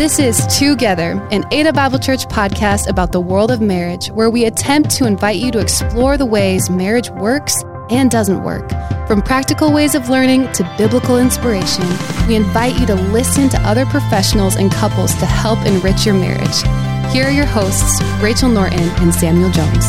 This is Together, an Ada Bible Church podcast about the world of marriage, where we attempt to invite you to explore the ways marriage works and doesn't work. From practical ways of learning to biblical inspiration, we invite you to listen to other professionals and couples to help enrich your marriage. Here are your hosts, Rachel Norton and Samuel Jones.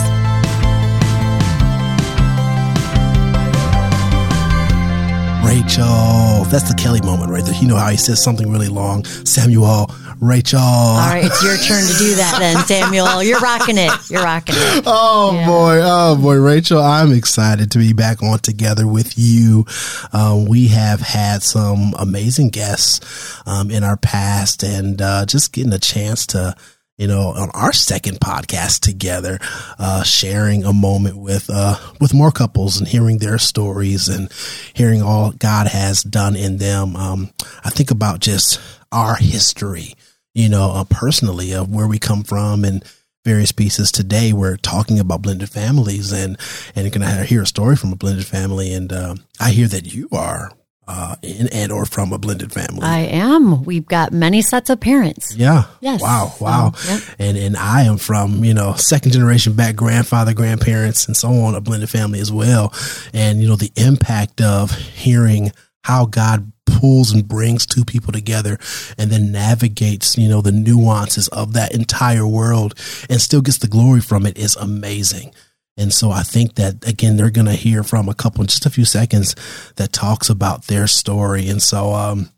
Rachel. That's the Kelly moment right there. You know how he says something really long. Samuel, Rachel. All right, it's your turn to do that then, Samuel. You're rocking it. You're rocking it. Oh yeah. boy, oh boy, Rachel. I'm excited to be back on together with you. Um, we have had some amazing guests um, in our past, and uh, just getting a chance to you know, on our second podcast together, uh, sharing a moment with, uh, with more couples and hearing their stories and hearing all God has done in them. Um, I think about just our history, you know, uh, personally of where we come from and, various pieces today we're talking about blended families and and you're gonna hear a story from a blended family and uh, i hear that you are uh, in and or from a blended family. I am. We've got many sets of parents. Yeah. Yes. Wow. Wow. So, yep. And and I am from you know second generation back grandfather, grandparents, and so on, a blended family as well. And you know the impact of hearing how God pulls and brings two people together and then navigates, you know, the nuances of that entire world and still gets the glory from it is amazing. And so I think that again, they're going to hear from a couple in just a few seconds that talks about their story. And so, um,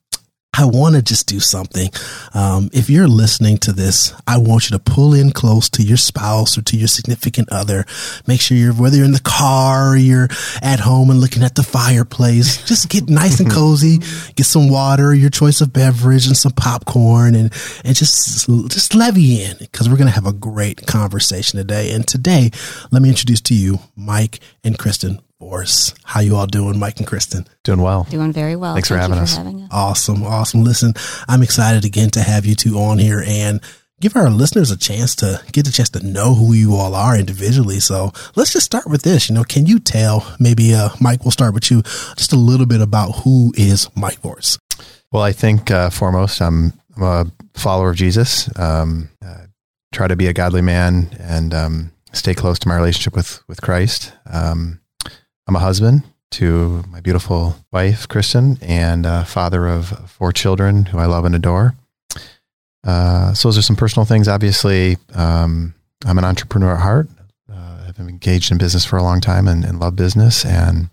I want to just do something. Um, if you're listening to this, I want you to pull in close to your spouse or to your significant other. Make sure you're, whether you're in the car or you're at home and looking at the fireplace, just get nice and cozy, get some water, your choice of beverage and some popcorn and, and just, just levy in because we're going to have a great conversation today. And today, let me introduce to you Mike and Kristen Force. How you all doing, Mike and Kristen? Doing well. Doing very well. Thanks Thank for, having, us. for having us. Awesome, awesome. Listen, I'm excited again to have you two on here and give our listeners a chance to get a chance to know who you all are individually. So let's just start with this. You know, can you tell maybe uh, Mike? We'll start with you. Just a little bit about who is Mike Force. Well, I think uh, foremost, I'm, I'm, a follower of Jesus. Um, uh, try to be a godly man and um, stay close to my relationship with with Christ. Um, I'm a husband to my beautiful wife, Kristen, and father of four children who I love and adore. Uh, so those are some personal things. Obviously, um, I'm an entrepreneur at heart. Uh, I've been engaged in business for a long time and, and love business and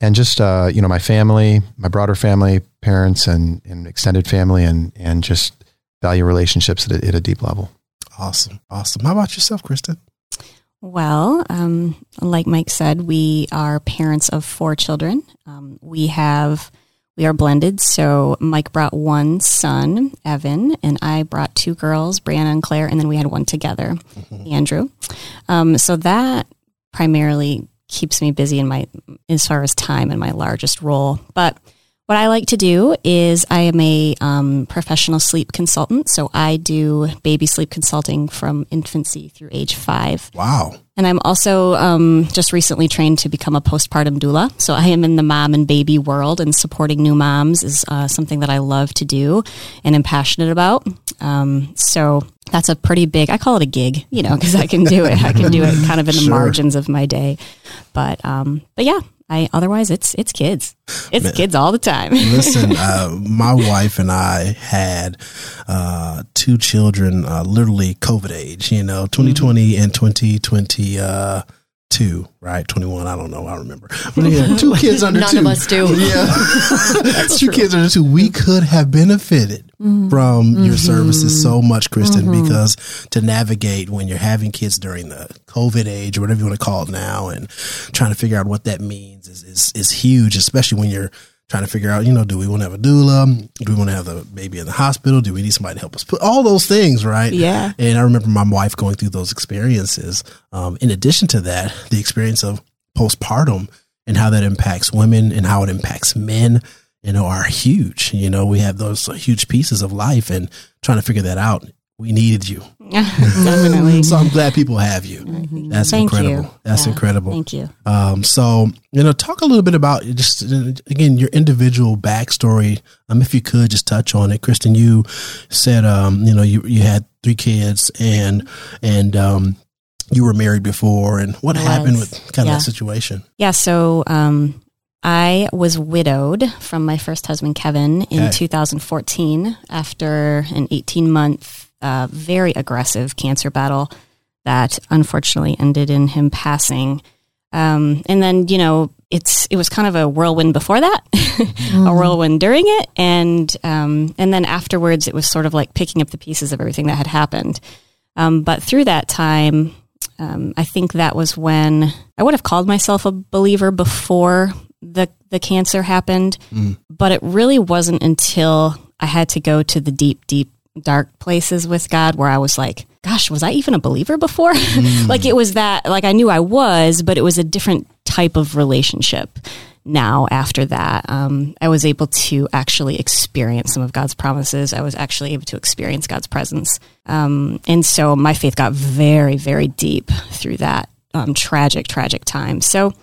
and just uh, you know my family, my broader family, parents, and, and extended family, and and just value relationships at a, at a deep level. Awesome, awesome. How about yourself, Kristen? Well, um, like Mike said, we are parents of four children. Um, we have we are blended. So Mike brought one son, Evan, and I brought two girls, Brianna and Claire, and then we had one together, mm-hmm. Andrew. Um, so that primarily keeps me busy in my as far as time and my largest role. But what I like to do is I am a um, professional sleep consultant. So I do baby sleep consulting from infancy through age five. Wow. And I'm also um, just recently trained to become a postpartum doula. So I am in the mom and baby world, and supporting new moms is uh, something that I love to do and am passionate about. Um, so that's a pretty big, I call it a gig, you know, because I can do it. I can do it kind of in the sure. margins of my day. But, um, but yeah, I otherwise it's it's kids. It's Man, kids all the time. listen, uh, my wife and I had uh, two children, uh, literally COVID age. You know, 2020 mm-hmm. and 2020 uh, two, right? 21, I don't know, I remember. But yeah, two kids under None two. None of us do. Yeah. two true. kids under two. We could have benefited mm-hmm. from mm-hmm. your services so much, Kristen, mm-hmm. because to navigate when you're having kids during the COVID age or whatever you want to call it now and trying to figure out what that means is, is, is huge, especially when you're trying to figure out, you know, do we want to have a doula? Do we want to have the baby in the hospital? Do we need somebody to help us put all those things, right? Yeah. And I remember my wife going through those experiences. Um, in addition to that, the experience of postpartum and how that impacts women and how it impacts men, you know, are huge. You know, we have those huge pieces of life and trying to figure that out we needed you. Definitely. So I'm glad people have you. That's Thank you. incredible. That's Yeah. incredible. Thank you. Um, so you know, talk a little bit about just uh, again your individual backstory. Um, if you could just touch on it, Kristen. You said um, you know you you had three kids and and um, you were married before, and what I happened with kind Yeah. of that situation? Yeah, so um, I was widowed from my first husband, Kevin, in Okay. 2014 after an 18 month, uh, very aggressive cancer battle that unfortunately ended in him passing. Um, and then, you know, it's it was kind of a whirlwind before that, a whirlwind during it, and um, and then afterwards, it was sort of like picking up the pieces of everything that had happened. Um, but through that time, um, I think that was when I would have called myself a believer before the the cancer happened, but it really wasn't until I had to go to the deep, deep, dark places with God where I was like, "Gosh, was I even a believer before?" like it was that, like I knew I was, but it was a different type of relationship. Now, after that, um, I was able to actually experience some of God's promises. I was actually able to experience God's presence. Um, and so my faith got very, very deep through that um, tragic, tragic time. So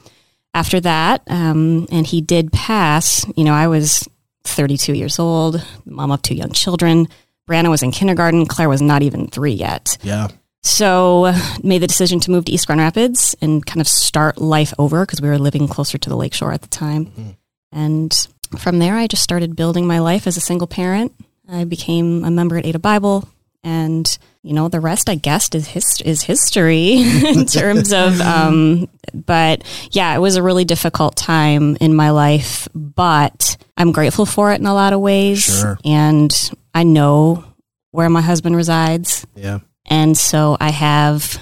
after that, um, and he did pass, you know, I was 32 years old, mom of two young children. Brianna was in kindergarten. Claire was not even three yet. Yeah, So made the decision to move to East Grand Rapids and kind of start life over because we were living closer to the lakeshore at the time. And from there, I just started building my life as a single parent. I became a member at Ada Bible, and you know the rest, I guess, is his- is history in terms of. Um, but yeah, it was a really difficult time in my life, but I'm grateful for it in a lot of ways, Sure. and I know where my husband resides. yeah, And so I have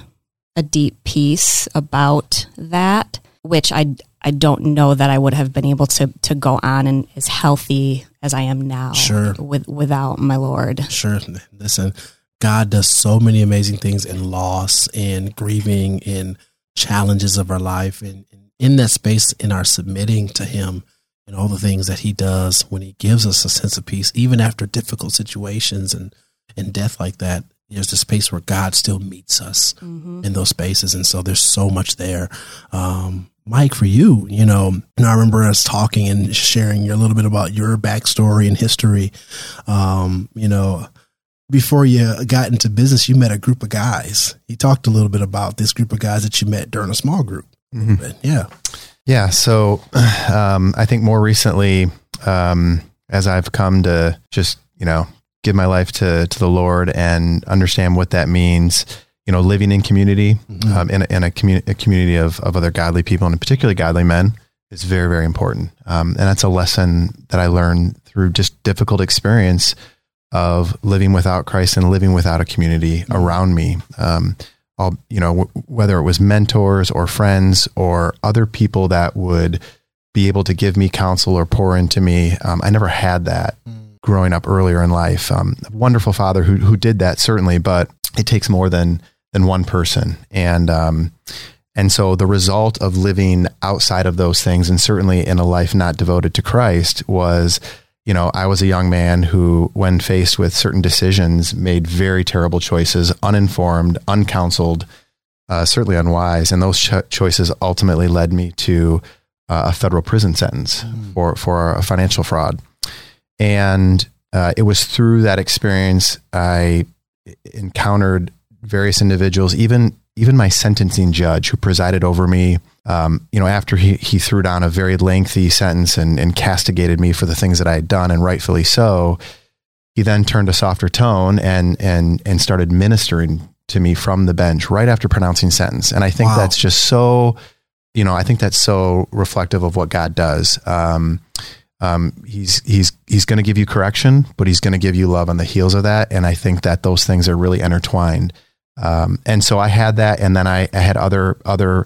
a deep peace about that, which I, I don't know that I would have been able to, to go on and as healthy as I am now Sure. with, without my Lord. sure. Listen, God does so many amazing things in loss and grieving and challenges of our life, and, and in that space, in our submitting to Him and all the things that He does when He gives us a sense of peace, even after difficult situations and and death like that. There's a space where God still meets us in those spaces, and so there's so much there. Um, Mike, for you, you know, and I remember us talking and sharing a little bit about your backstory and history. Um, you know, before you got into business, you met a group of guys. You talked a little bit about this group of guys that you met during a small group. But yeah, Yeah. So um, I think more recently, um, as I've come to just, you know, give my life to, to the Lord and understand what that means, you know, living in community, um, in, a, in a, commu- a community of, of other godly people and particularly godly men is very, very important. Um, and that's a lesson that I learned through just difficult experience of living without Christ and living without a community around me. Um, all, you know, w- whether it was mentors or friends or other people that would be able to give me counsel or pour into me. Um, I never had that growing up earlier in life. Um, a wonderful father who, who did that certainly, but it takes more than, than one person. And, um, and so the result of living outside of those things and certainly in a life not devoted to Christ was, you know, I was a young man who, when faced with certain decisions, made very terrible choices, uninformed, uncounseled, uh, certainly unwise. And those cho- choices ultimately led me to uh, a federal prison sentence for, for a financial fraud. And uh, it was through that experience I encountered various individuals, even even my sentencing judge who presided over me. Um, you know, after he, he threw down a very lengthy sentence and, and castigated me for the things that I had done, and rightfully so, he then turned a softer tone and and and started ministering to me from the bench right after pronouncing sentence. And I think Wow. that's just so, you know, I think that's so reflective of what God does. Um, um, he's he's he's going to give you correction, but he's going to give you love on the heels of that. And I think that those things are really intertwined. Um, and so I had that, and then I, I had other other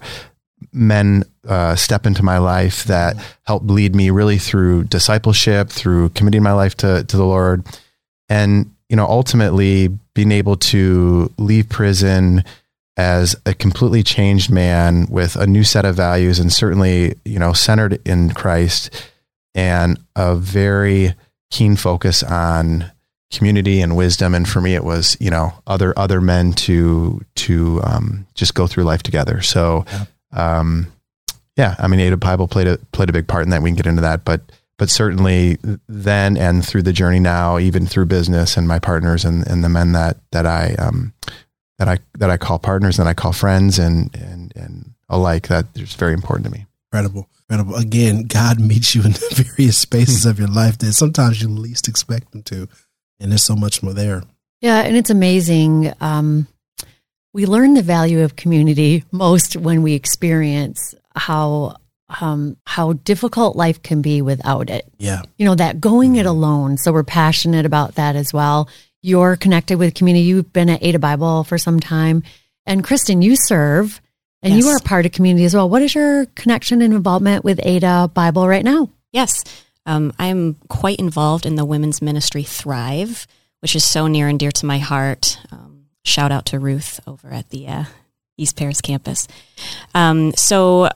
men uh, step into my life that helped lead me really through discipleship, through committing my life to to the Lord, and you know ultimately being able to leave prison as a completely changed man with a new set of values and certainly you know centered in Christ and a very keen focus on community and wisdom. And for me, it was you know other other men to to um, just go through life together. So, um, yeah, I mean, Ada Bible played a played a big part in that. We can get into that, but but certainly then and through the journey now, even through business and my partners and, and the men that that I um, that I that I call partners and I call friends and and and alike that is very important to me. Incredible. Incredible. Again, God meets you in the various spaces of your life that sometimes you least expect him to. And there's so much more there. Yeah, and it's amazing. Um, we learn the value of community most when we experience how um, how difficult life can be without it. Yeah. You know, that going it alone. So we're passionate about that as well. You're connected with community. You've been at Ada Bible for some time. And Kristen, you serve and you Yes. are part of community as well. What is your connection and involvement with Ada Bible right now? Yes, um, I'm quite involved in the women's ministry Thrive, which is so near and dear to my heart. Um, shout out to Ruth over at the uh, East Paris campus. Um, so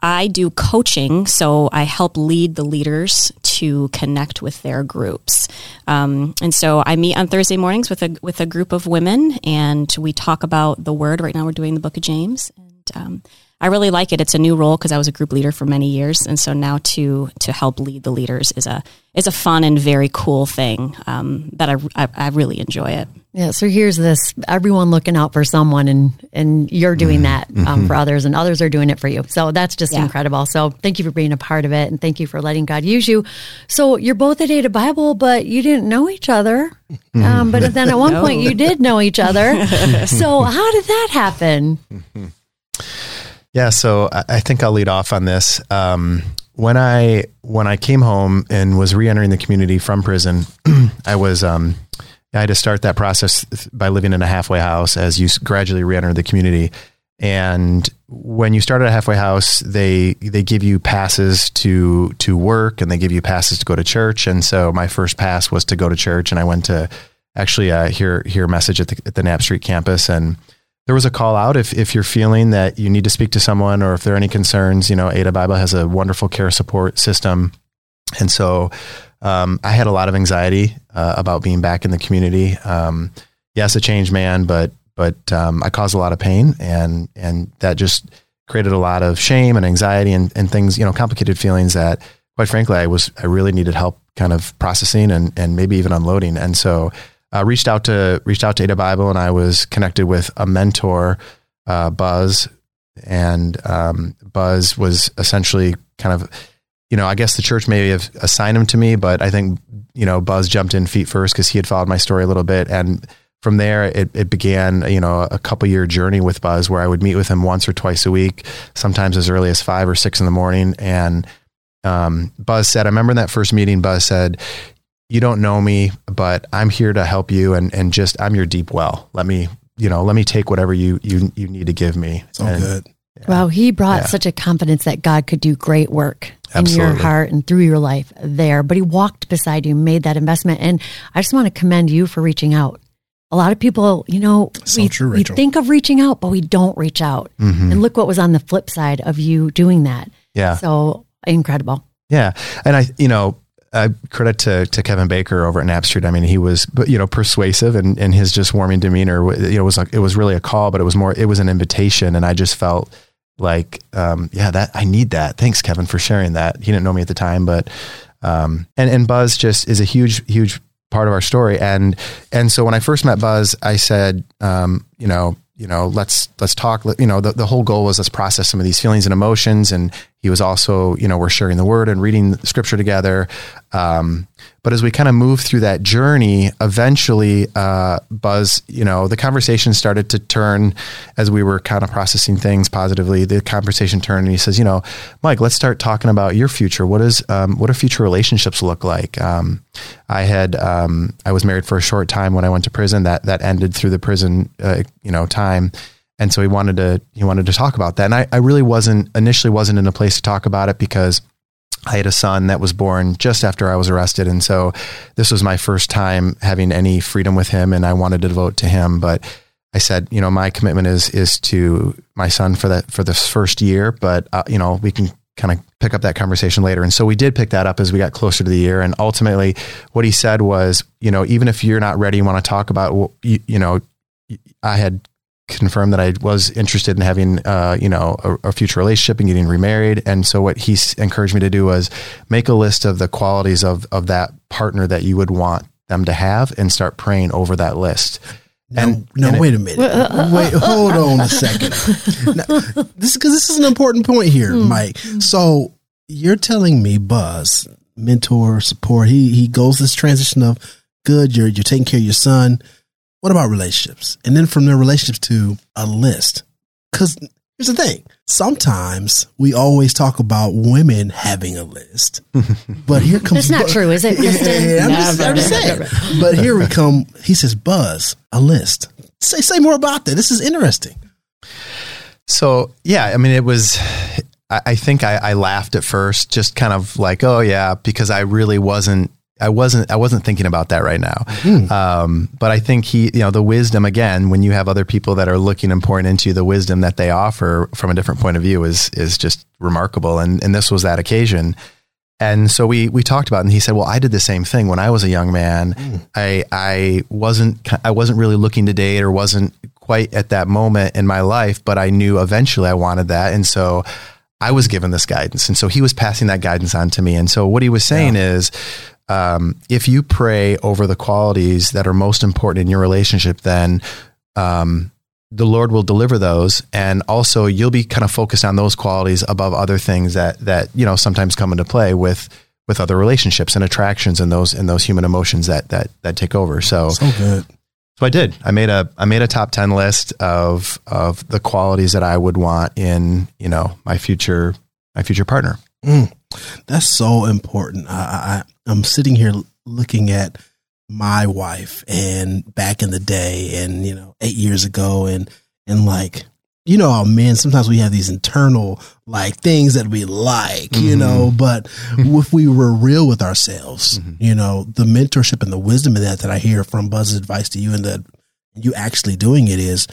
I do coaching, so I help lead the leaders to connect with their groups. Um, and so I meet on Thursday mornings with a with a group of women, and we talk about the Word. Right now, we're doing the Book of James, and um, I really like it. It's a new role because I was a group leader for many years, and so now to to help lead the leaders is a is a fun and very cool thing um, that I, I I really enjoy it. Yeah, so here's this everyone looking out for someone and and you're doing that um, for others and others are doing it for you. So that's just Yeah. incredible. So thank you for being a part of it and thank you for letting God use you. So you're both at Ada Bible, but you didn't know each other. Um, but then at one point you did know each other. so how did that happen? Yeah, so I, think I'll lead off on this. Um, when I when I came home and was re-entering the community from prison, I was um, I had to start that process by living in a halfway house as you gradually re-enter the community. And when you start at a halfway house, they they give you passes to to work and they give you passes to go to church. And so my first pass was to go to church, and I went to actually uh, hear hear a message at the at the Knapp Street campus and there was a call out if, if you're feeling that you need to speak to someone or if there are any concerns, you know, Ada Bible has a wonderful care support system. And so um, I had a lot of anxiety uh, about being back in the community. Um, yes, a changed man, but but um, I caused a lot of pain and and that just created a lot of shame and anxiety and, and things, you know, complicated feelings that quite frankly I was I really needed help kind of processing and and maybe even unloading. And so uh, reached out to reached out to Ada Bible, and I was connected with a mentor, uh, Buzz, and um, Buzz was essentially kind of, you know, I guess the church may have assigned him to me, but I think you know Buzz jumped in feet first because he had followed my story a little bit, and from there it, it began, you know, a couple year journey with Buzz where I would meet with him once or twice a week, sometimes as early as five or six in the morning, and um, Buzz said, I remember in that first meeting, Buzz said, you don't know me, but I'm here to help you and, and just, I'm your deep well. Let me, you know, let me take whatever you, you, you need to give me. It's all And- good. Wow, he brought Yeah. such a confidence that God could do great work in your heart and through your life there. But he walked beside you, made that investment. And I just want to commend you for reaching out. A lot of people, you know, So we, true, we think of reaching out, but we don't reach out. Mhm. And look what was on the flip side of you doing that. Yeah. So incredible. Yeah. And I, you know, uh, credit to, to Kevin Baker over at Knapp Street. I mean, he was, you know, persuasive and, and his just warming demeanor, you know, was like, it was really a call, but it was more, it was an invitation. And I just felt like, um, yeah, that I need that. Thanks, Kevin, for sharing that. He didn't know me at the time, but, um, and, and Buzz just is a huge, huge part of our story. And, and so when I first met Buzz, I said, um, you know, you know, let's, let's talk, you know, the, the whole goal was let's process some of these feelings and emotions. And he was also, you know, we're sharing the word and reading scripture together. Um, but as we kind of moved through that journey, eventually, uh, Buzz, you know, the conversation started to turn as we were kind of processing things positively. The conversation turned, and he says, "You know, Mike, let's start talking about your future. What is, um, what do future relationships look like?" Um, I had, um, I was married for a short time when I went to prison. That that ended through the prison, uh, you know, time. And so he wanted to he wanted to talk about that, and I, I really wasn't initially wasn't in a place to talk about it because I had a son that was born just after I was arrested. And so this was my first time having any freedom with him and I wanted to devote to him. But I said, you know, my commitment is, is to my son for that, for this first year, but uh, you know, we can kind of pick up that conversation later. And so we did pick that up as we got closer to the year. And ultimately, what he said was, you know, even if you're not ready, you want to talk about, you, you know, I had confirmed that I was interested in having, uh, you know, a, a, future relationship and getting remarried. And so what he encouraged me to do was make a list of the qualities of of that partner that you would want them to have, and start praying over that list. No, and, no, and wait it, a minute. wait, hold on a second. Now, this because this is an important point here, mm. Mike. So you're telling me, Buzz, mentor, support. He he goes this transition of good. You're you're taking care of your son. What about relationships? And then from their relationships to a list. Because here's the thing sometimes we always talk about women having a list, but here comes. That's not Bu- true, is it? yeah, I'm, just, I'm just saying. but here we come. He says, "Buzz, a list." Say say more about that. This is interesting. So yeah, I mean, it was. I, think I, I laughed at first, just kind of like, oh yeah, because I really wasn't I wasn't I wasn't thinking about that right now. Mm. Um, but I think he, you know, the wisdom again, when you have other people that are looking and pouring into the wisdom that they offer from a different point of view is is just remarkable. And and this was that occasion. And so we we talked about it and he said, "Well, I did the same thing when I was a young man. Mm. I I wasn't I wasn't really looking to date or wasn't quite at that moment in my life, but I knew eventually I wanted that. And so I was given this guidance. And so he was passing that guidance on to me. And so what he was saying yeah. is um, if you pray over the qualities that are most important in your relationship, then um, the Lord will deliver those, and also you'll be kind of focused on those qualities above other things that that you know sometimes come into play with with other relationships and attractions and those and those human emotions that that that take over. So so good. So I did. I made a I made a top ten list of of the qualities that I would want in you know my future my future partner. Mm, that's so important. I, I I'm sitting here looking at my wife and back in the day, and you know, eight years ago, and and like you know, men sometimes we have these internal like things that we like, mm-hmm. you know, but if we were real with ourselves, mm-hmm. you know, the mentorship and the wisdom of that that I hear from Buzz's advice to you and that you actually doing it is,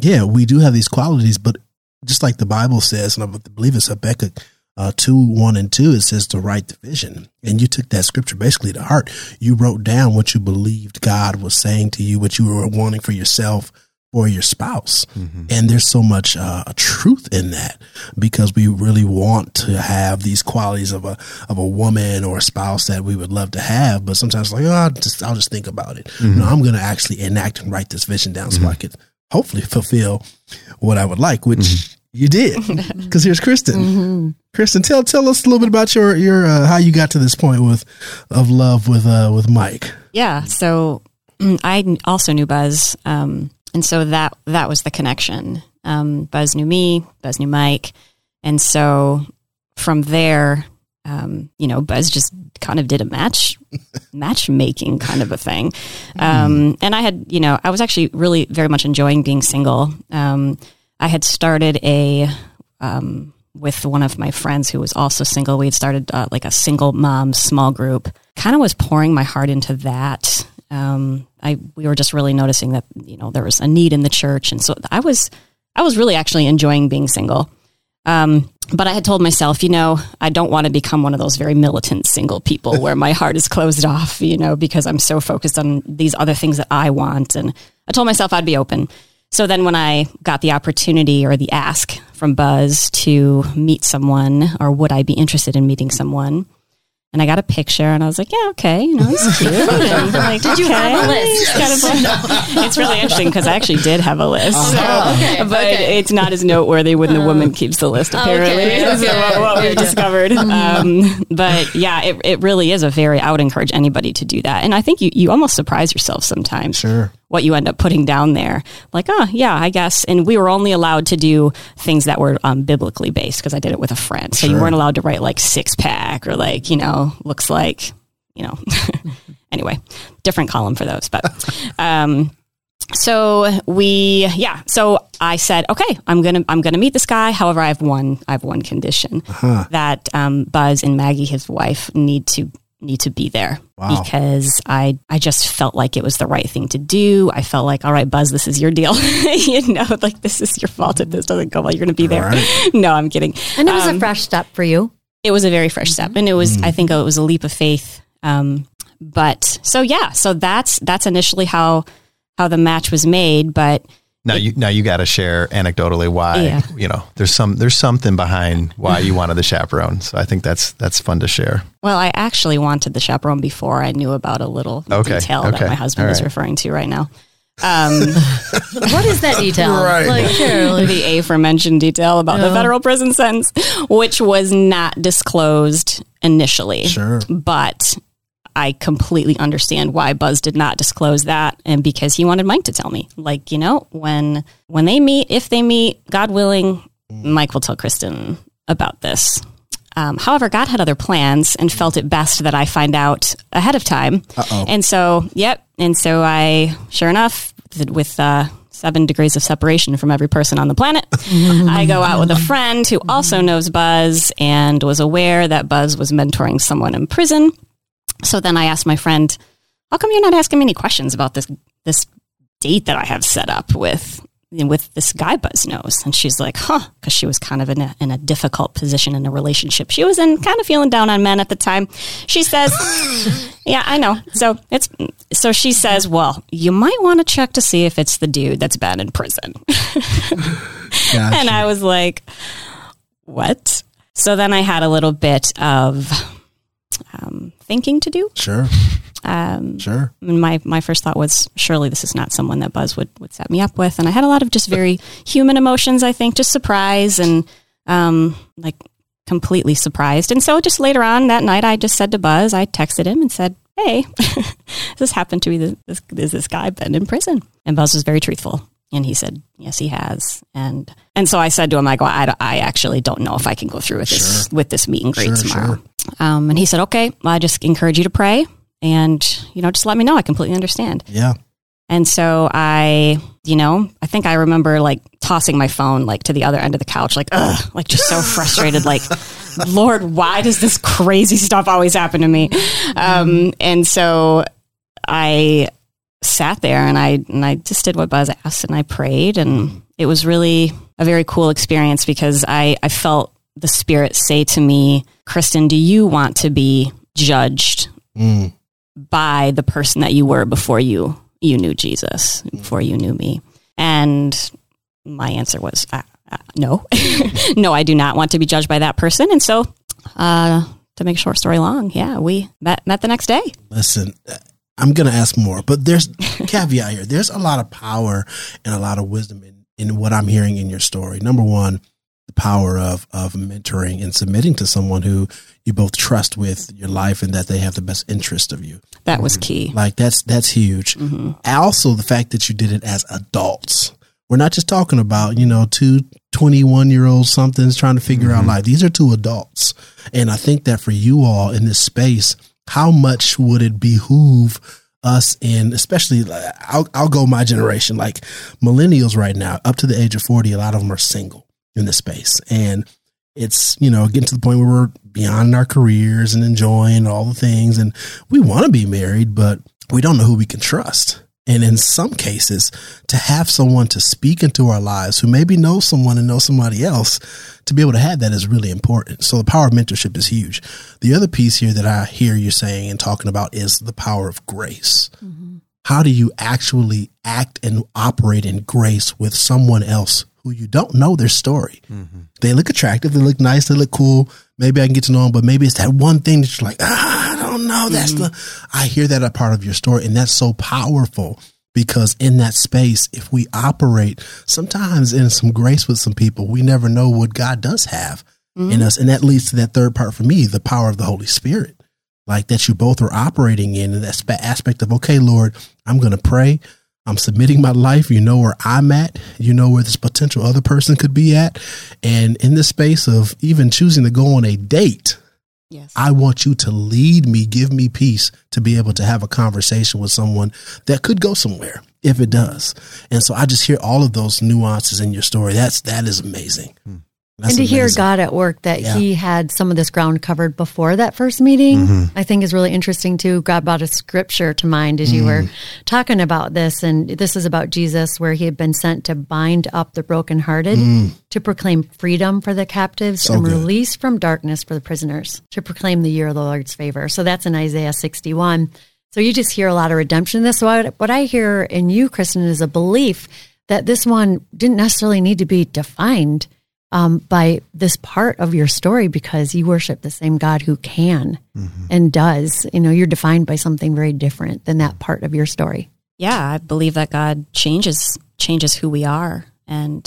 yeah, we do have these qualities, but just like the Bible says, and I believe it's Habakkuk uh, 2 1 and 2, it says to write the vision. And you took that scripture basically to heart. You wrote down what you believed God was saying to you, what you were wanting for yourself or your spouse. Mm-hmm. And there's so much uh, truth in that because we really want to have these qualities of a of a woman or a spouse that we would love to have, but sometimes like, oh, I'll just I'll just think about it. Mm-hmm. No, I'm going to actually enact and write this vision down mm-hmm. so I could hopefully fulfill what I would like, which mm-hmm. You did, because here's Kristen. Mm-hmm. Kristen, tell tell us a little bit about your your uh, how you got to this point with of love with uh, with Mike. Yeah, so I also knew Buzz, um, and so that that was the connection. Um, Buzz knew me, Buzz knew Mike, and so from there, um, you know, Buzz just kind of did a match matchmaking kind of a thing. Um, and I had, you know, I was actually really very much enjoying being single. Um, I had started a um, with one of my friends who was also single. We had started uh, like a single mom small group. Kind of was pouring my heart into that. Um, I we were just really noticing that you know there was a need in the church, and so I was I was really actually enjoying being single. Um, but I had told myself, you know, I don't want to become one of those very militant single people where my heart is closed off, you know, because I'm so focused on these other things that I want. And I told myself I'd be open. So then when I got the opportunity or the ask from Buzz to meet someone, or would I be interested in meeting someone? And I got a picture and I was like, yeah, okay, you know, he's cute. And like, did okay. you have a list? Yes. Kind of, it's really interesting because I actually did have a list. Uh-huh. So, okay, but okay. it's not as noteworthy when the woman keeps the list, apparently. Okay. so what, what we've discovered. Um, but yeah, it, it really is a very, I would encourage anybody to do that. And I think you, you almost surprise yourself sometimes. Sure what you end up putting down there. Like, oh, yeah, I guess. And we were only allowed to do things that were um, biblically based because I did it with a friend. So sure. you weren't allowed to write like six pack or like, you know, looks like, you know, anyway, different column for those. But, um, so we yeah so i said okay i'm gonna i'm gonna meet this guy however i have one i have one condition uh-huh. that um, buzz and maggie his wife need to need to be there Wow. because I I just felt like it was the right thing to do. I felt like, all right, Buzz, this is your deal. you know, like this is your fault if this doesn't go well. You're going to be there. Right. No, I'm kidding. And it was Um, a fresh step for you. It was a very fresh step, and it was Mm. I think it was a leap of faith. Um, but so yeah, so that's that's initially how how the match was made. But Now you now you got to share anecdotally why Yeah. you know there's some there's something behind why you wanted the chaperone. So I think that's that's fun to share. Well, I actually wanted the chaperone before I knew about a little Okay, detail okay, that my husband all is referring to right now. Um, What is that detail? Right. Like, sure. Like, the aforementioned detail about the federal prison sentence, which was not disclosed initially. Sure. But I completely understand why Buzz did not disclose that, and because he wanted Mike to tell me. Like, you know, when when they meet, if they meet, God willing, Mike will tell Kristen about this. Um, however, God had other plans and felt it best that I find out ahead of time. Uh-oh. And so, yep. And so I, sure enough, th- with uh, seven degrees of separation from every person on the planet, I go out with a friend who also knows Buzz and was aware that Buzz was mentoring someone in prison. So then I asked my friend, "How come you're not asking me any questions about this this date that I have set up with with this guy Buzz knows?" And she's like, "Huh," because she was kind of in a in a difficult position in a relationship she was in, kind of feeling down on men at the time. She says, "Yeah, I know." So it's so she says, "Well, you might want to check to see if it's the dude that's been in prison." Gotcha. And I was like, what? So then I had a little bit of um, thinking to do. sure. Um, Sure. my, my first thought was, surely this is not someone that Buzz would, would set me up with. And I had a lot of just very human emotions, I think, just surprise and um, like completely surprised. And so just later on that night, I just said to Buzz, I texted him and said, hey, this happened to me. This, this, is this guy been in prison? And Buzz was very truthful. And he said, yes, he has. And, and so I said to him, I go, I, I actually don't know if I can go through with this, with this meet and greet Sure, tomorrow. sure. Um, and he said, okay, well, I just encourage you to pray and, you know, just let me know. I completely understand. Yeah. And so I, you know, I think I remember like tossing my phone like to the other end of the couch, like, ugh, like just so frustrated, like, Lord, why does this crazy stuff always happen to me? Um, and so I sat there and I and I just did what Buzz asked and I prayed and it was really a very cool experience because I, I felt the spirit say to me, Kristen, do you want to be judged Mm. by the person that you were before you you knew Jesus, before you knew me. And my answer was uh, uh, no, no, I do not want to be judged by that person. And so, uh, to make a short story long, yeah, we met met the next day. Listen, I'm going to ask more, but there's caveat here. There's a lot of power and a lot of wisdom in, in what I'm hearing in your story. Number one, the power of, of mentoring and submitting to someone who you both trust with your life and that they have the best interest of you. That was key. Like that's, that's huge. hmm Also the fact that you did it as adults. We're not just talking about, you know, two 21 year olds something's trying to figure out life. These are two adults. And I think that for you all in this space, how much would it behoove us in especially I'll, I'll go my generation like millennials right now up to the age of 40 a lot of them are single in this space. And it's you know getting to the point where we're beyond our careers and enjoying all the things. And we want to be married but we don't know who we can trust. And in some cases to have someone to speak into our lives who maybe knows someone and knows somebody else to be able to have that is really important. So the power of mentorship is huge. The other piece here that i hear you saying and talking about is the power of grace mm-hmm. How do you actually act and operate in grace with someone else who you don't know their story mm-hmm. they look attractive, they look nice, they look cool. Maybe I can get to know them, but maybe it's that one thing that you're like, ah, I don't know. That's mm-hmm. the, I hear that a part of your story. And that's so powerful because in that space, if we operate sometimes in some grace with some people, we never know what God does have in mm-hmm. us. And that leads to that third part for me, the power of the Holy Spirit. Like that you both are operating in, and that aspect of, okay, Lord, I'm going to pray. I'm submitting my life. You know where I'm at. You know where this potential other person could be at. And in the space of even choosing to go on a date, Yes. I want you to lead me, give me peace to be able to have a conversation with someone that could go somewhere if it does. And so I just hear all of those nuances in your story. That's that is amazing. Hmm. That's and to hear. God at work that Yeah. He had some of this ground covered before that first meeting, Mm-hmm. I think is really interesting too. God brought a scripture to mind as you were Mm. talking about this. And this is about Jesus, where He had been sent to bind up the brokenhearted, to proclaim freedom for the captives, Mm. So and good. release from darkness for the prisoners, to proclaim the year of the Lord's favor. So that's in Isaiah 61. So you just hear a lot of redemption in this. So what, what I hear in you, Kristen, is a belief that this one didn't necessarily need to be defined um, by this part of your story because you worship the same God who can mm-hmm. and does. You know, you're defined by something very different than that mm-hmm. part of your story. yeah, I believe that God changes changes who we are, and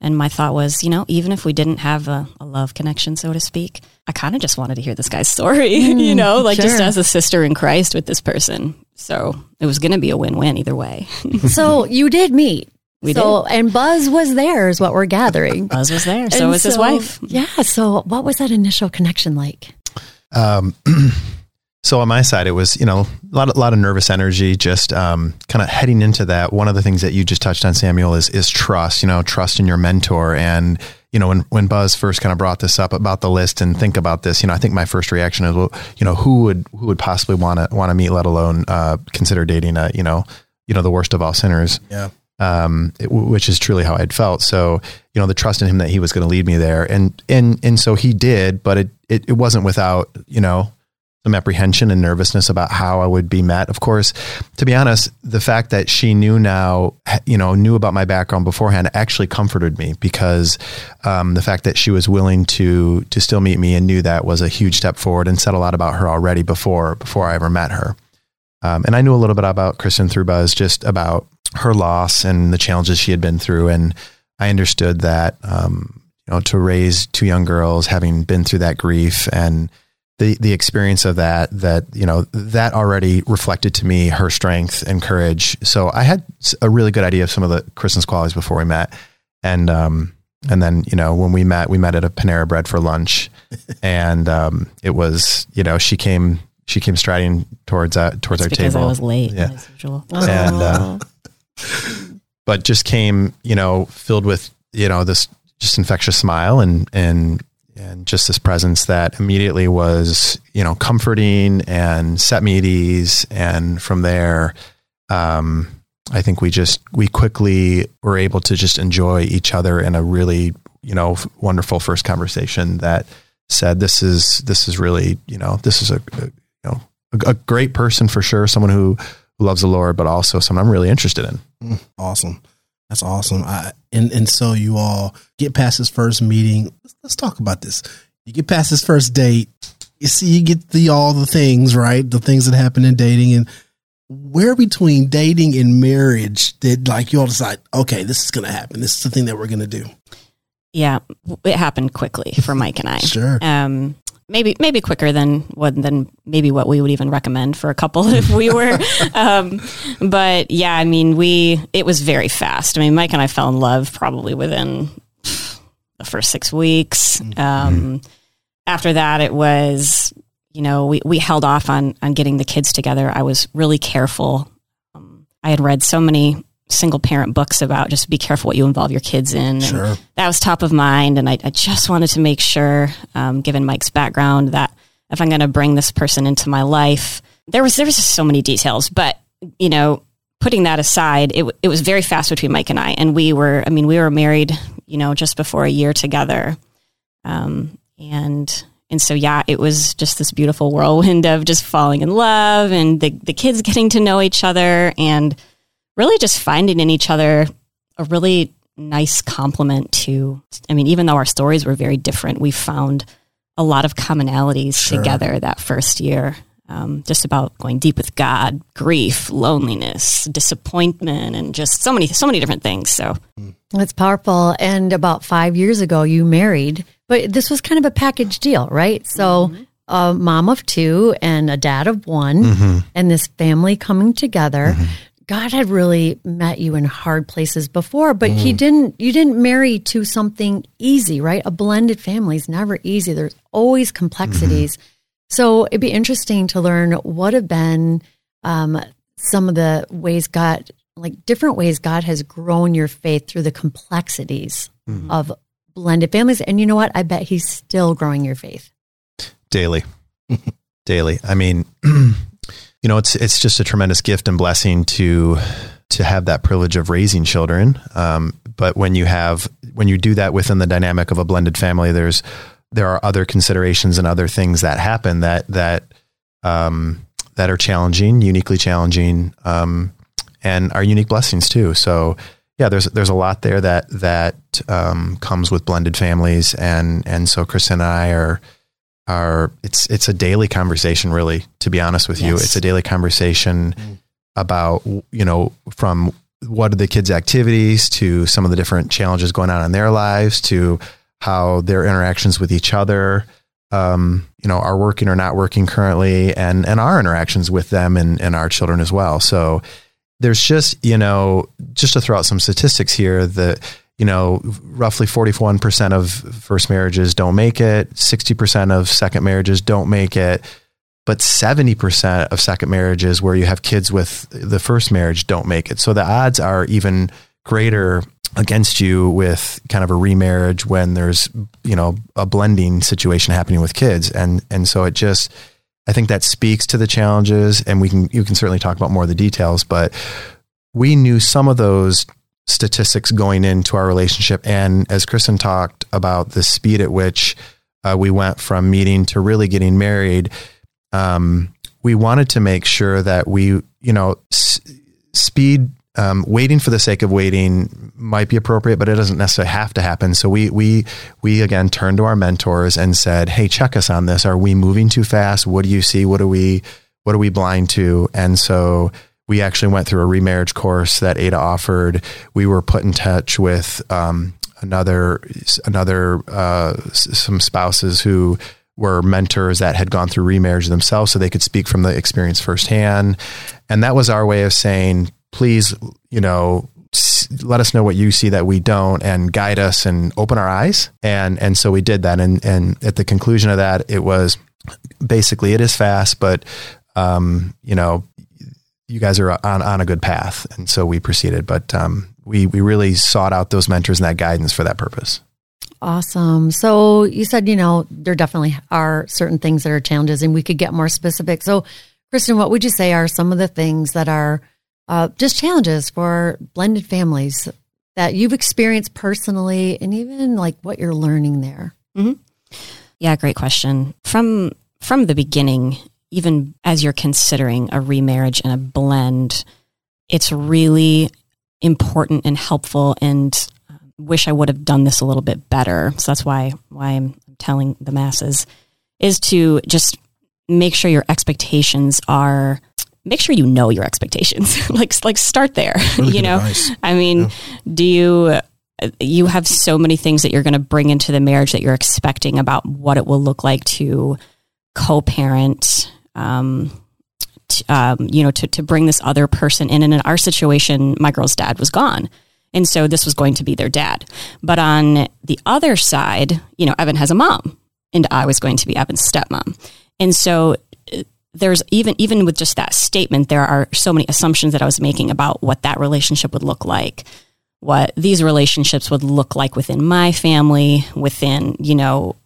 and my thought was, you know, even if we didn't have a, a love connection, so to speak, I kind of just wanted to hear this guy's story, you mm, know, like just as a sister in Christ with this person. So it was going to be a win win either way. so you did meet. We so, And Buzz was there, is what we're gathering. Buzz was there, so And was his wife. Yeah. So, what was that initial connection like? Um, so on my side, it was you know a lot, a lot of nervous energy. Just um, kind of heading into that. One of the things that you just touched on, Samuel, is is trust. You know, trust in your mentor. And you know, when when Buzz first kind of brought this up about the list and think about this, you know, I think my first reaction is, well, you know, who would who would possibly want to want to meet, let alone uh, consider dating a you know you know the worst of all sinners Yeah. Um, it, which is truly how I'd felt. So, you know, the trust in him that he was going to lead me there, and and and so he did, but it, it it wasn't without you know some apprehension and nervousness about how I would be met. Of course, to be honest, the fact that she knew now, you know, knew about my background beforehand, actually comforted me because um, the fact that she was willing to to still meet me and knew that was a huge step forward, and said a lot about her already before before I ever met her. Um, and I knew a little bit about Kristen through Buzz, just about her loss and the challenges she had been through. And I understood that, um, you know, to raise two young girls, having been through that grief and the, the experience of that, that, you know, that already reflected to me her strength and courage. So I had a really good idea of some of the Kristen's qualities before we met. And, um, and then, you know, when we met, we met at a Panera Bread for lunch and, um, it was, you know, she came, she came striding towards, uh, towards our because table I was late Yeah. as usual. and uh, but just came you know filled with you know this just infectious smile and and and just this presence that immediately was you know comforting and set me at ease and from there um i think we just we quickly were able to just enjoy each other in a really you know wonderful first conversation that said this is this is really you know this is a, a you know a, a great person for sure someone who loves the Lord, but also someone I'm really interested in. Mm, Awesome. That's awesome. I, and and so you all get past this first meeting. Let's, let's talk about this. You get past this first date. You see, you get the all the things right, the things that happen in dating, and where between dating and marriage did like you all decide, okay, this is going to happen. This is the thing that we're going to do. Yeah, it happened quickly for Mike and I. Sure. Um, maybe maybe quicker than what than maybe what we would even recommend for a couple if we were. um, but yeah, I mean, we it was very fast. I mean, Mike and I fell in love probably within the first six weeks. Um, after that, it was you know we we held off on on getting the kids together. I was really careful. Um, I had read so many single parent books about just be careful what you involve your kids in. Sure. that was top of mind. And I, I just wanted to make sure, um, given Mike's background, that if I'm going to bring this person into my life, there was there was just so many details. But you know, putting that aside, it it was very fast between Mike and I, and we were, I mean, we were married, you know, just before a year together, um, and and so yeah, it was just this beautiful whirlwind of just falling in love and the the kids getting to know each other and really just finding in each other a really nice complement to I mean, even though our stories were very different, we found a lot of commonalities Sure. together that first year. Um, just about going deep with God, grief, loneliness, disappointment, and just so many, so many different things. So mm. That's powerful. And about five years ago, you married, but this was kind of a package deal, right? So, mm-hmm. a mom of two and a dad of one, mm-hmm. and this family coming together. Mm-hmm. God had really met you in hard places before, but He mm-hmm. didn't. You didn't marry to something easy, right? A blended family is never easy. There's always complexities. Mm-hmm. So it'd be interesting to learn what have been um, some of the ways God, like different ways God has grown your faith through the complexities mm-hmm. of blended families. And you know what? I bet he's still growing your faith. daily daily i mean you know it's it's just a tremendous gift and blessing to to have that privilege of raising children. Um, but when you have when you do that within the dynamic of a blended family there's there are other considerations and other things that happen that that um, that are challenging uniquely challenging um, and are unique blessings too. So yeah, there's there's a lot there that that um, comes with blended families, and and so Chris and I are are it's it's a daily conversation, really. To be honest with you, it's a daily conversation about you know from what are the kids' activities to some of the different challenges going on in their lives to how their interactions with each other um, you know are working or not working currently and and our interactions with them and, and our children as well. So there's just you know just to throw out some statistics here that you know roughly 41% of first marriages don't make it 60% of second marriages don't make it but 70% of second marriages where you have kids with the first marriage don't make it so the odds are even greater against you with kind of a remarriage when there's you know a blending situation happening with kids and and so it just I think that speaks to the challenges, and we can you can certainly talk about more of the details. But we knew some of those statistics going into our relationship, and as Kristen talked about the speed at which uh, we went from meeting to really getting married, um, we wanted to make sure that we you know s- speed. Um, waiting for the sake of waiting might be appropriate, but it doesn't necessarily have to happen. So we we we again turned to our mentors and said, "Hey, check us on this. Are we moving too fast? What do you see? What are we what are we blind to?" And so we actually went through a remarriage course that Ada offered. We were put in touch with um, another another uh, some spouses who were mentors that had gone through remarriage themselves, so they could speak from the experience firsthand. And that was our way of saying, "Please, you know." Let us know what you see that we don't, and guide us and open our eyes. And and so we did that. And and at the conclusion of that, it was basically it is fast, but um, you know, you guys are on, on a good path. And so we proceeded, but um, we, we really sought out those mentors and that guidance for that purpose. Awesome. So you said, you know, there definitely are certain things that are challenges and we could get more specific. So, Kristen, what would you say are some of the things that are uh, just challenges for blended families that you've experienced personally and even like what you're learning there? Yeah, great question. From from the beginning, even as you're considering a remarriage and a blend, it's really important and helpful and uh, wish I would have done this a little bit better. So that's why why I'm telling the masses is to just make sure your expectations are make sure you know your expectations. like like start there, Really you know. advice. I mean, do you you have so many things that you're going to bring into the marriage that you're expecting about what it will look like to co-parent um, t- um, you know to, to bring this other person in. And in our situation my girl's dad was gone. And so this was going to be their dad. But on the other side you know evan has a mom and i was going to be evan's stepmom. And so uh, there's even even with just that statement there are so many assumptions that i was making about what that relationship would look like what these relationships would look like within my family within you know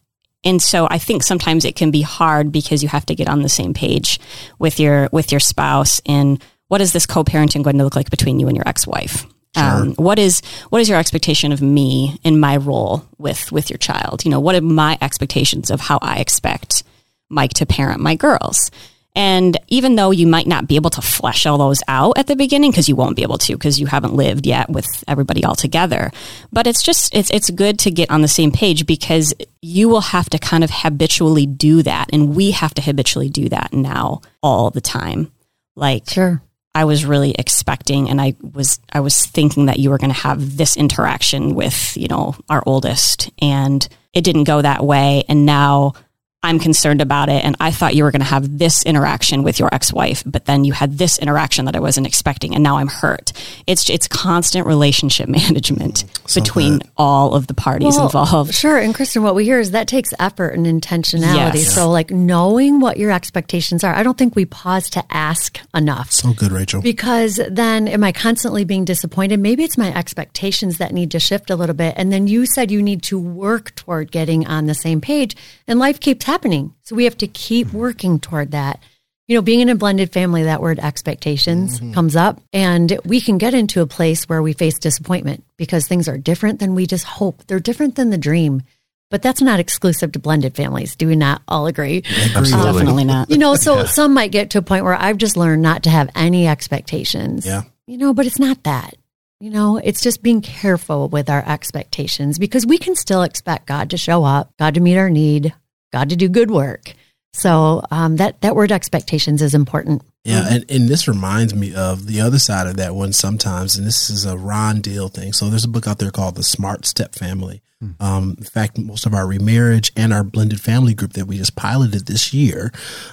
and so i think sometimes it can be hard because you have to get on the same page with your with your spouse and what is this co-parenting going to look like between you and your ex-wife? Um, what is what is your expectation of me in my role with with your child? You know what are my expectations of how i expect mike to parent my girls and even though you might not be able to flesh all those out at the beginning, because you won't be able to, because you haven't lived yet with everybody all together, but it's just it's it's good to get on the same page because you will have to kind of habitually do that, and we have to habitually do that now all the time. Like Sure. I was really expecting, and I was I was thinking that you were going to have this interaction with you know our oldest, and it didn't go that way, and now I'm concerned about it. And I thought you were going to have this interaction with your ex wife, but then you had this interaction that I wasn't expecting. And now I'm hurt. It's, it's constant relationship management So between good. all of the parties Well, involved. Sure. And Kristen, what we hear is that takes effort and intentionality. Yes. So, like knowing what your expectations are, I don't think we pause to ask enough. So good, Rachel. Because then, am I constantly being disappointed? Maybe it's my expectations that need to shift a little bit. And then you said you need to work toward getting on the same page, and life keeps happening. So we have to keep mm-hmm. working toward that. You know, being in a blended family, that word expectations mm-hmm. comes up, and we can get into a place where we face disappointment because things are different than we just hope. They're different than the dream. But that's not exclusive to blended families. Do we not all agree? Absolutely. Oh, definitely not. You know, so some might get to a point where I've just learned not to have any expectations. Yeah. You know, but it's not that. You know, it's just being careful with our expectations because we can still expect God to show up, God to meet our need, God to do good work. So um, that that word expectations is important. Yeah, and, and this reminds me of the other side of that one sometimes, and this is a Ron Deal thing. So there's a book out there called The Smart Step Family. Um, in fact, most of our remarriage and our blended family group that we just piloted this year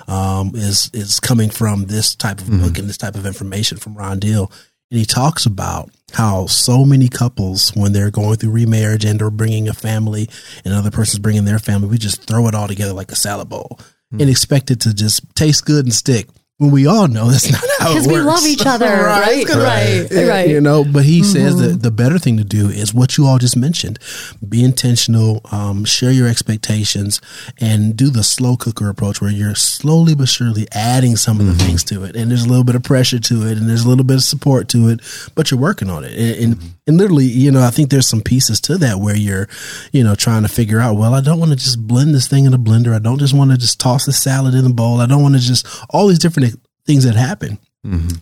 um, is is coming from this type of book and this type of information from Ron Deal. And he talks about how so many couples, when they're going through remarriage and or bringing a family, and another person's bringing their family, we just throw it all together like a salad bowl hmm. and expect it to just taste good and stick. When we all know that's not how it works. Because we love each other, right? It's gonna- Right, right. You know, but he says mm-hmm. that the better thing to do is what you all just mentioned: be intentional, um, share your expectations, and do the slow cooker approach, where you're slowly but surely adding some of the mm-hmm. things to it, and there's a little bit of pressure to it, and there's a little bit of support to it, but you're working on it, and. and mm-hmm. And literally, you know, I think there's some pieces to that where you're, you know, trying to figure out, well, I don't want to just blend this thing in a blender. I don't just want to just toss the salad in the bowl. I don't want to just all these different things that happen.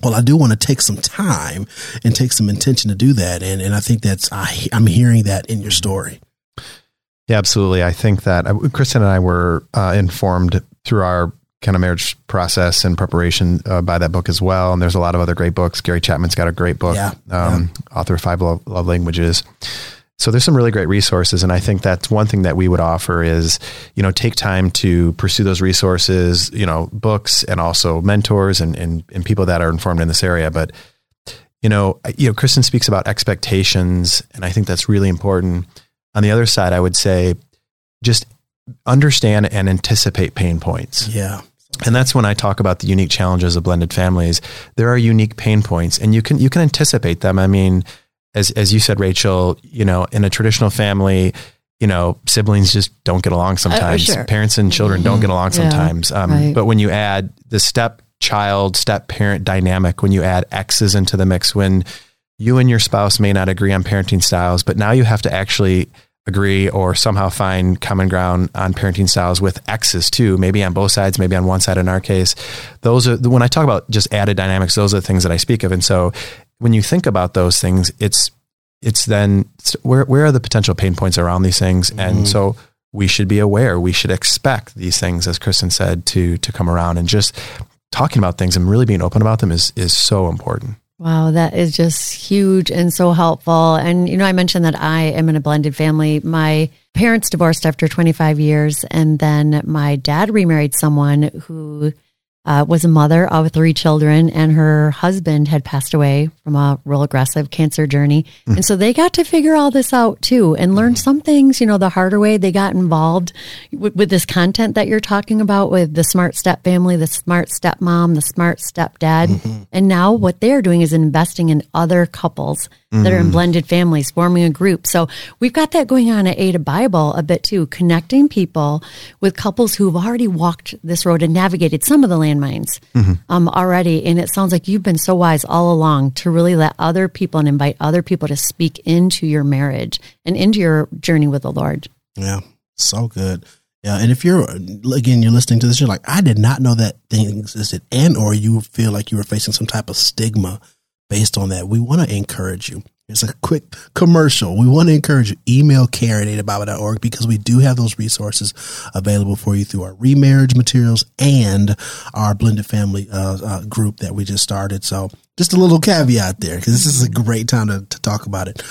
Well, I do want to take some time and take some intention to do that, and and I think that's I, I'm hearing that in your story. Yeah, absolutely. I think that uh, Kristen and I were uh, informed through our kind of marriage process and preparation uh, by that book as well. And there's a lot of other great books. Gary Chapman's got a great book, Yeah, um, author of Five Love, Love Languages. So there's some really great resources, and I think that's one thing that we would offer is, you know, take time to pursue those resources, you know, books and also mentors and and, and people that are informed in this area. But you know, you know, Kristen speaks about expectations, and I think that's really important. On the other side, I would say just understand and anticipate pain points. Yeah, And that's when I talk about the unique challenges of blended families. There are unique pain points and you can you can anticipate them. I mean, as as you said Rachel, you know, in a traditional family, you know, siblings just don't get along sometimes. sure. Parents and children don't get along Yeah, sometimes. Um, right. But when you add the step child, step parent dynamic, when you add exes into the mix, when you and your spouse may not agree on parenting styles, but now you have to actually agree or somehow find common ground on parenting styles with exes too, maybe on both sides, maybe on one side in our case. Those are when I talk about just added dynamics, those are the things that I speak of. And so when you think about those things, it's it's then where where are the potential pain points around these things? And mm-hmm. so we should be aware, we should expect these things, as Kristen said, to to come around and just talking about things and really being open about them is is so important. Wow, that is just huge and so helpful. And, you know, I mentioned that I am in a blended family. My parents divorced after 25 years, and then my dad remarried someone who uh, was a mother of three children, and her husband had passed away from a real aggressive cancer journey. And so they got to figure all this out too and learn some things, you know, the harder way. They got involved with, with this content that you're talking about with the smart step family, the smart stepmom, the smart stepdad. And now what they're doing is investing in other couples that are in blended families, forming a group. So we've got that going on at Ada Bible a bit too, connecting people with couples who've already walked this road and navigated some of the landmines um, already. And it sounds like you've been so wise all along to really let other people and invite other people to speak into your marriage and into your journey with the Lord. Yeah, so good. Yeah, and if you're again, you're listening to this, you're like, I did not know that thing existed, and or you feel like you were facing some type of stigma based on that. We want to encourage you. It's a quick commercial. We want to encourage you. Email care at adabible.org because we do have those resources available for you through our remarriage materials and our blended family uh, uh, group that we just started. So just a little caveat there because this is a great time to, to talk about it.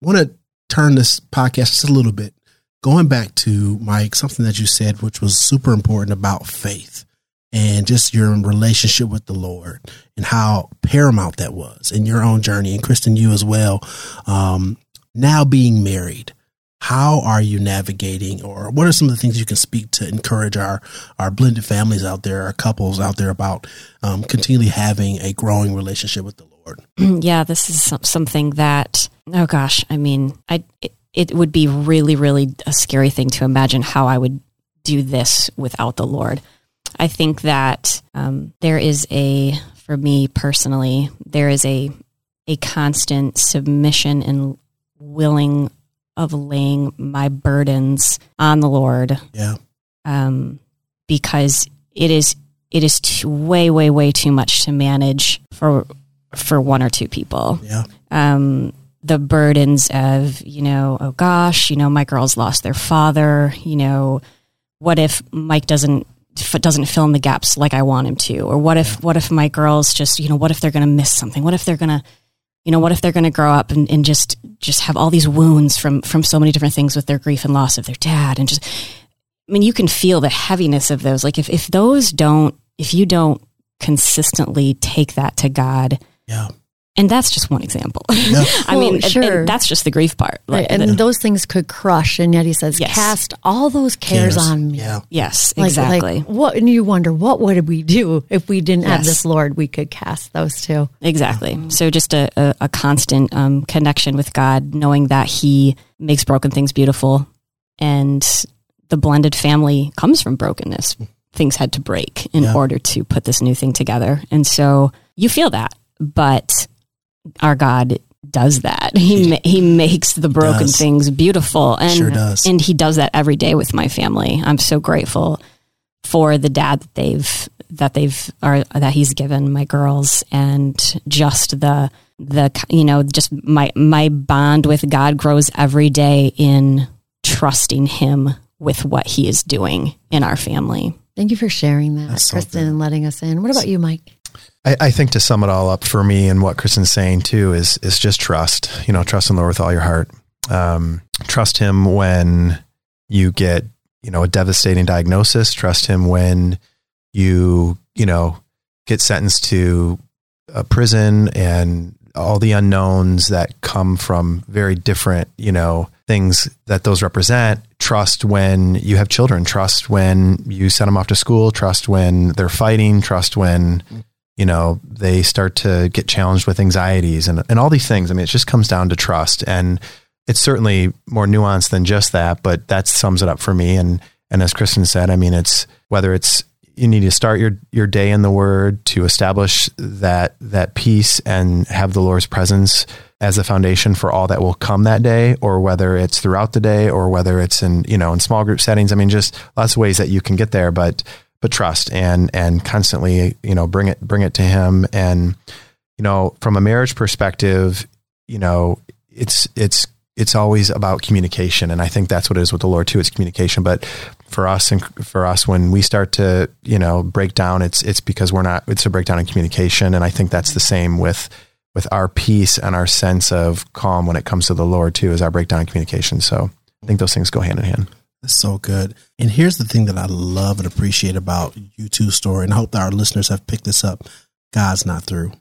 want to turn this podcast just a little bit going back to Mike, something that you said, which was super important about faith and just your relationship with the Lord and how paramount that was in your own journey. And Kristen, you as well. Um, now being married, how are you navigating or what are some of the things you can speak to encourage our, our blended families out there, our couples out there about um, continually having a growing relationship with the Lord? yeah, this is something that, oh gosh, I mean, I, it, it would be really, really a scary thing to imagine how I would do this without the Lord. I think that um, there is a, for me personally, there is a a constant submission and willing of laying my burdens on the Lord. Yeah. Um, because it is it is too, way way way too much to manage for for one or two people. Yeah. Um, the burdens of you know oh gosh you know my girls lost their father you know what if Mike doesn't doesn't fill in the gaps like I want him to? Or what if what if my girls just you know what if they're going to miss something? What if they're going to you know what if they're going to grow up and, and just just have all these wounds from from so many different things with their grief and loss of their dad and just I mean you can feel the heaviness of those. Like if if those don't if you don't consistently take that to God yeah and that's just one example. Yeah. I Well, mean, sure. and, and that's just the grief part. Right, Like, and the- those things could crush. And yet he says, Yes. cast all those cares, Cares. on me. Yeah. yes, Like, exactly, Like what? And you wonder what would we do if we didn't have this Lord? We could cast those too. exactly. So just a, a, a constant um, connection with God, knowing that He makes broken things beautiful, and the blended family comes from brokenness. Things had to break in Yeah. order to put this new thing together, and so you feel that, but our God does that. He ma- he makes the broken does. things beautiful, and Sure does. and he does that every day with my family. I'm so grateful for the dad that they've that they've or that he's given my girls, and just the the you know just my my bond with God grows every day in trusting Him with what He is doing in our family. Thank you for sharing that, That's Kristen, good. and letting us in. What about you, Mike? I, I think to sum it all up for me and what Kristen's saying too is is just trust. You know, trust in the Lord with all your heart. Um, trust Him when you get you know a devastating diagnosis. Trust Him when you you know get sentenced to a prison and all the unknowns that come from very different you know things that those represent. Trust when you have children. Trust when you send them off to school. Trust when they're fighting. Trust when you know, they start to get challenged with anxieties and, and all these things. I mean, it just comes down to trust. And it's certainly more nuanced than just that, but that sums it up for me. And, and as Kristen said, I mean, it's whether it's, you need to start your, your day in the word to establish that, that peace and have the Lord's presence as a foundation for all that will come that day, or whether it's throughout the day, or whether it's in, you know, in small group settings. I mean, just lots of ways that you can get there, but, but trust and and constantly you know bring it bring it to him. And you know from a marriage perspective you know it's it's it's always about communication. And i think that's what it is with the lord too it's communication. But for us and for us when we start to you know break down it's it's because we're not it's a breakdown in communication. And i think that's the same with with our peace and our sense of calm when it comes to the lord too is our breakdown in communication. So i think those things go hand in hand That's so good. And here's the thing that I love and appreciate about you two's story, and I hope that our listeners have picked this up. God's not through.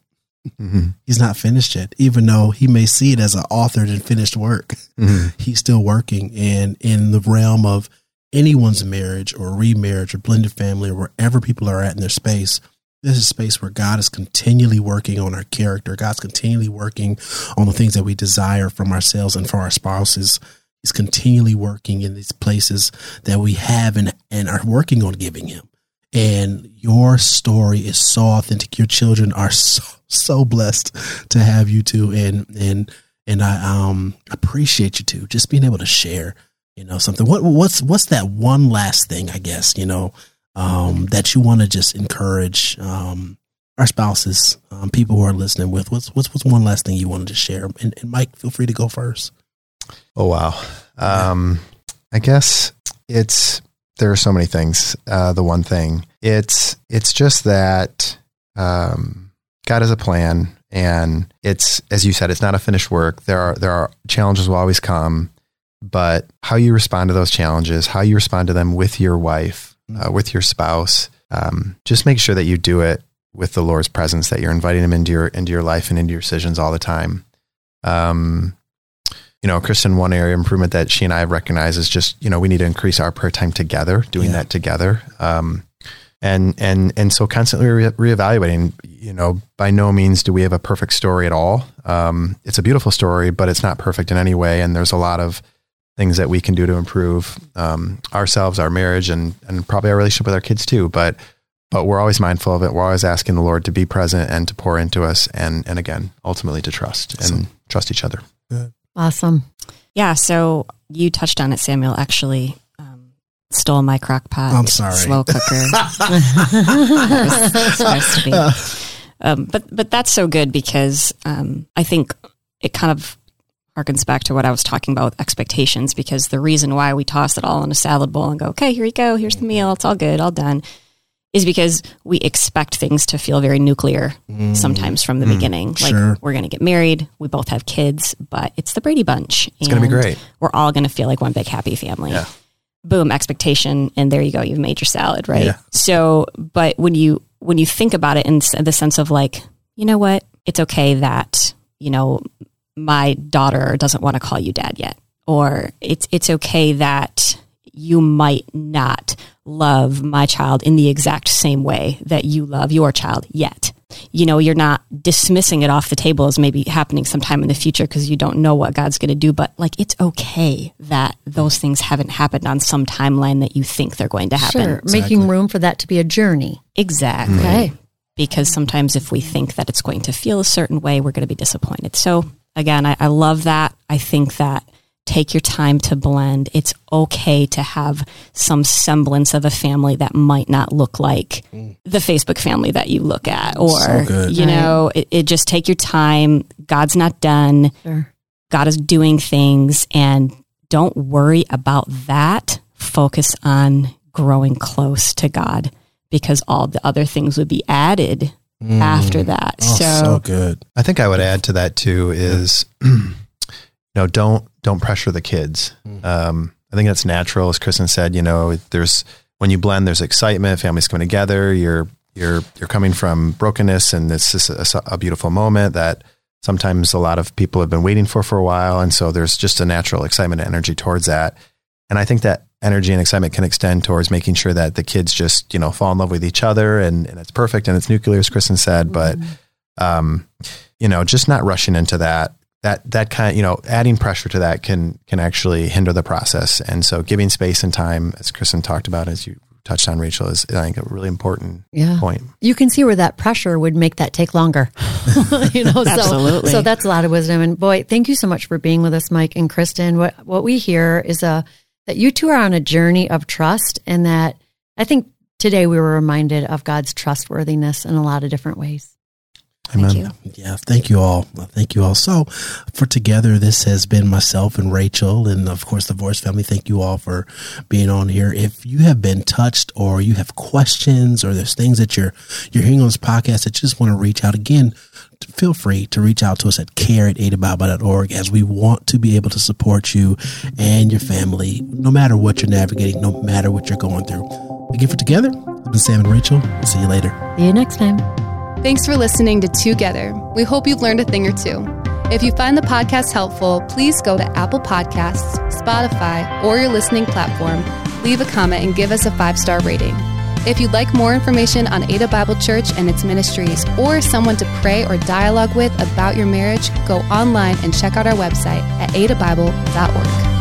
mm-hmm. He's not finished yet, even though he may see it as an authored and finished work. Mm-hmm. He's still working. And in the realm of anyone's marriage or remarriage or blended family or wherever people are at in their space, this is a space where God is continually working on our character. God's continually working on the things that we desire from ourselves and for our spouses. He's continually working in these places that we have and, and are working on giving him. And your story is so authentic. Your children are so, so blessed to have you two. And, and, and I, um, appreciate you two just being able to share, you know, something. What, what's, what's that one last thing, I guess, you know, um, that you want to just encourage, um, our spouses, um, people who are listening with, what's, what's, what's one last thing you wanted to share? And, and Mike, feel free to go first. Oh wow. Um, I guess it's there are so many things. Uh, the one thing it's it's just that um, God has a plan, and it's as you said, it's not a finished work. There are there are challenges will always come, but how you respond to those challenges, how you respond to them with your wife, uh, with your spouse, um, just make sure that you do it with the Lord's presence, that you're inviting Him into your into your life and into your decisions all the time. Um, you know, Kristen, one area of improvement that she and I have recognized is just you know we need to increase our prayer time together, doing Yeah. that together. Um, and and and so constantly re- reevaluating. You know, by no means do we have a perfect story at all. Um, it's a beautiful story, but it's not perfect in any way, and there's a lot of things that we can do to improve um, ourselves, our marriage, and and probably our relationship with our kids too. But but we're always mindful of it. We're always asking the Lord to be present and to pour into us, and and again, ultimately to trust and trust each other. Awesome. Yeah, so you touched on it, Samuel. Actually, um, stole my crock pot. I'm sorry. Slow cooker. It was supposed to be. Um, but but that's so good because um, I think it kind of harkens back to what I was talking about with expectations. Because the reason why we toss it all in a salad bowl and go, okay, here you go, here's the meal, it's all good, all done, is because we expect things to feel very nuclear mm. sometimes from the mm. beginning. Like sure. we're going to get married, we both have kids, but it's the Brady Bunch. It's going to be great. We're all going to feel like one big happy family. Yeah. Boom, expectation, and there you go. You've made your salad, right? Yeah. So, but when you when you think about it in the sense of like, you know what, it's okay that you know my daughter doesn't want to call you dad yet, or it's it's okay that you might not love my child in the exact same way that you love your child yet. You know, you're not dismissing it off the table as maybe happening sometime in the future because you don't know what God's going to do, but like it's okay that those things haven't happened on some timeline that you think they're going to happen. Sure. Making room for that to be a journey. Exactly. Okay. Because sometimes if we think that it's going to feel a certain way, we're going to be disappointed. So again, I, I love that. I think that take your time to blend. It's okay to have some semblance of a family that might not look like mm. the Facebook family that you look at, or So good. you know, it, it just take your time. God's not done. Sure. God is doing things, and don't worry about that. Focus on growing close to God because all the other things would be added mm. after that. Oh, so, so good. I think I would add to that too is, you know, don't don't pressure the kids. Um, I think that's natural, as Kristen said. You know, there's when you blend, there's excitement, families coming together. You're you're you're coming from brokenness, and it's just a, a beautiful moment that sometimes a lot of people have been waiting for for a while, and so there's just a natural excitement and energy towards that. And I think that energy and excitement can extend towards making sure that the kids just you know fall in love with each other, and, and it's perfect and it's nuclear, as Kristen said, but um, you know, just not rushing into that. That that kind, of, you know, adding pressure to that can can actually hinder the process. And so, giving space and time, as Kristen talked about, as you touched on, Rachel, is I think a really important Yeah. point. You can see where that pressure would make that take longer. you know, so, Absolutely. so that's a lot of wisdom. And boy, thank you so much for being with us, Mike and Kristen. What what we hear is a that you two are on a journey of trust, and that I think today we were reminded of God's trustworthiness in a lot of different ways. Thank you. Yeah, thank you all. Thank you all. So, for together, this has been myself and Rachel, and of course the Voice family. Thank you all for being on here. If you have been touched, or you have questions, or there's things that you're you're hearing on this podcast that you just want to reach out again, feel free to reach out to us at care at org as we want to be able to support you and your family, no matter what you're navigating, no matter what you're going through. Again, for together, I've been Sam and Rachel. See you later. See you next time. Thanks for listening to Together. We hope you've learned a thing or two. If you find the podcast helpful, please go to Apple Podcasts, Spotify, or your listening platform, leave a comment, and give us a five star rating. If you'd like more information on Ada Bible Church and its ministries, or someone to pray or dialogue with about your marriage, go online and check out our website at adabible.org.